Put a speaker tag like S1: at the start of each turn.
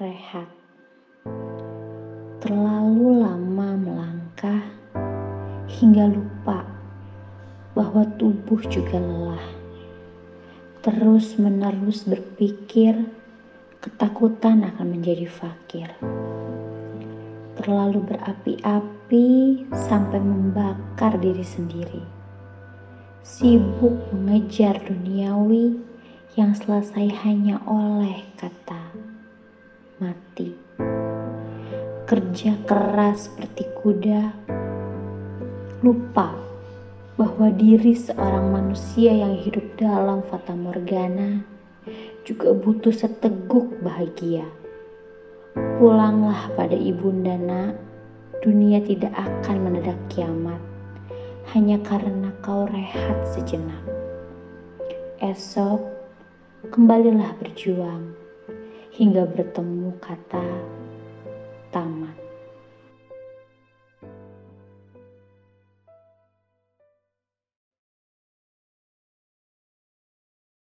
S1: rehat. Terlalu lama melangkah hingga lupa bahwa tubuh juga lelah. Terus menerus berpikir ketakutan akan menjadi fakir. Terlalu berapi-api sampai membakar diri sendiri. Sibuk mengejar duniawi yang selesai hanya oleh kata mati. Kerja keras seperti kuda, lupa bahwa diri seorang manusia yang hidup dalam fata morgana juga butuh seteguk bahagia. Pulanglah pada ibunda nak, dunia tidak akan mendadak kiamat hanya karena kau rehat sejenak. Esok kembalilah berjuang hingga bertemu kata tamat.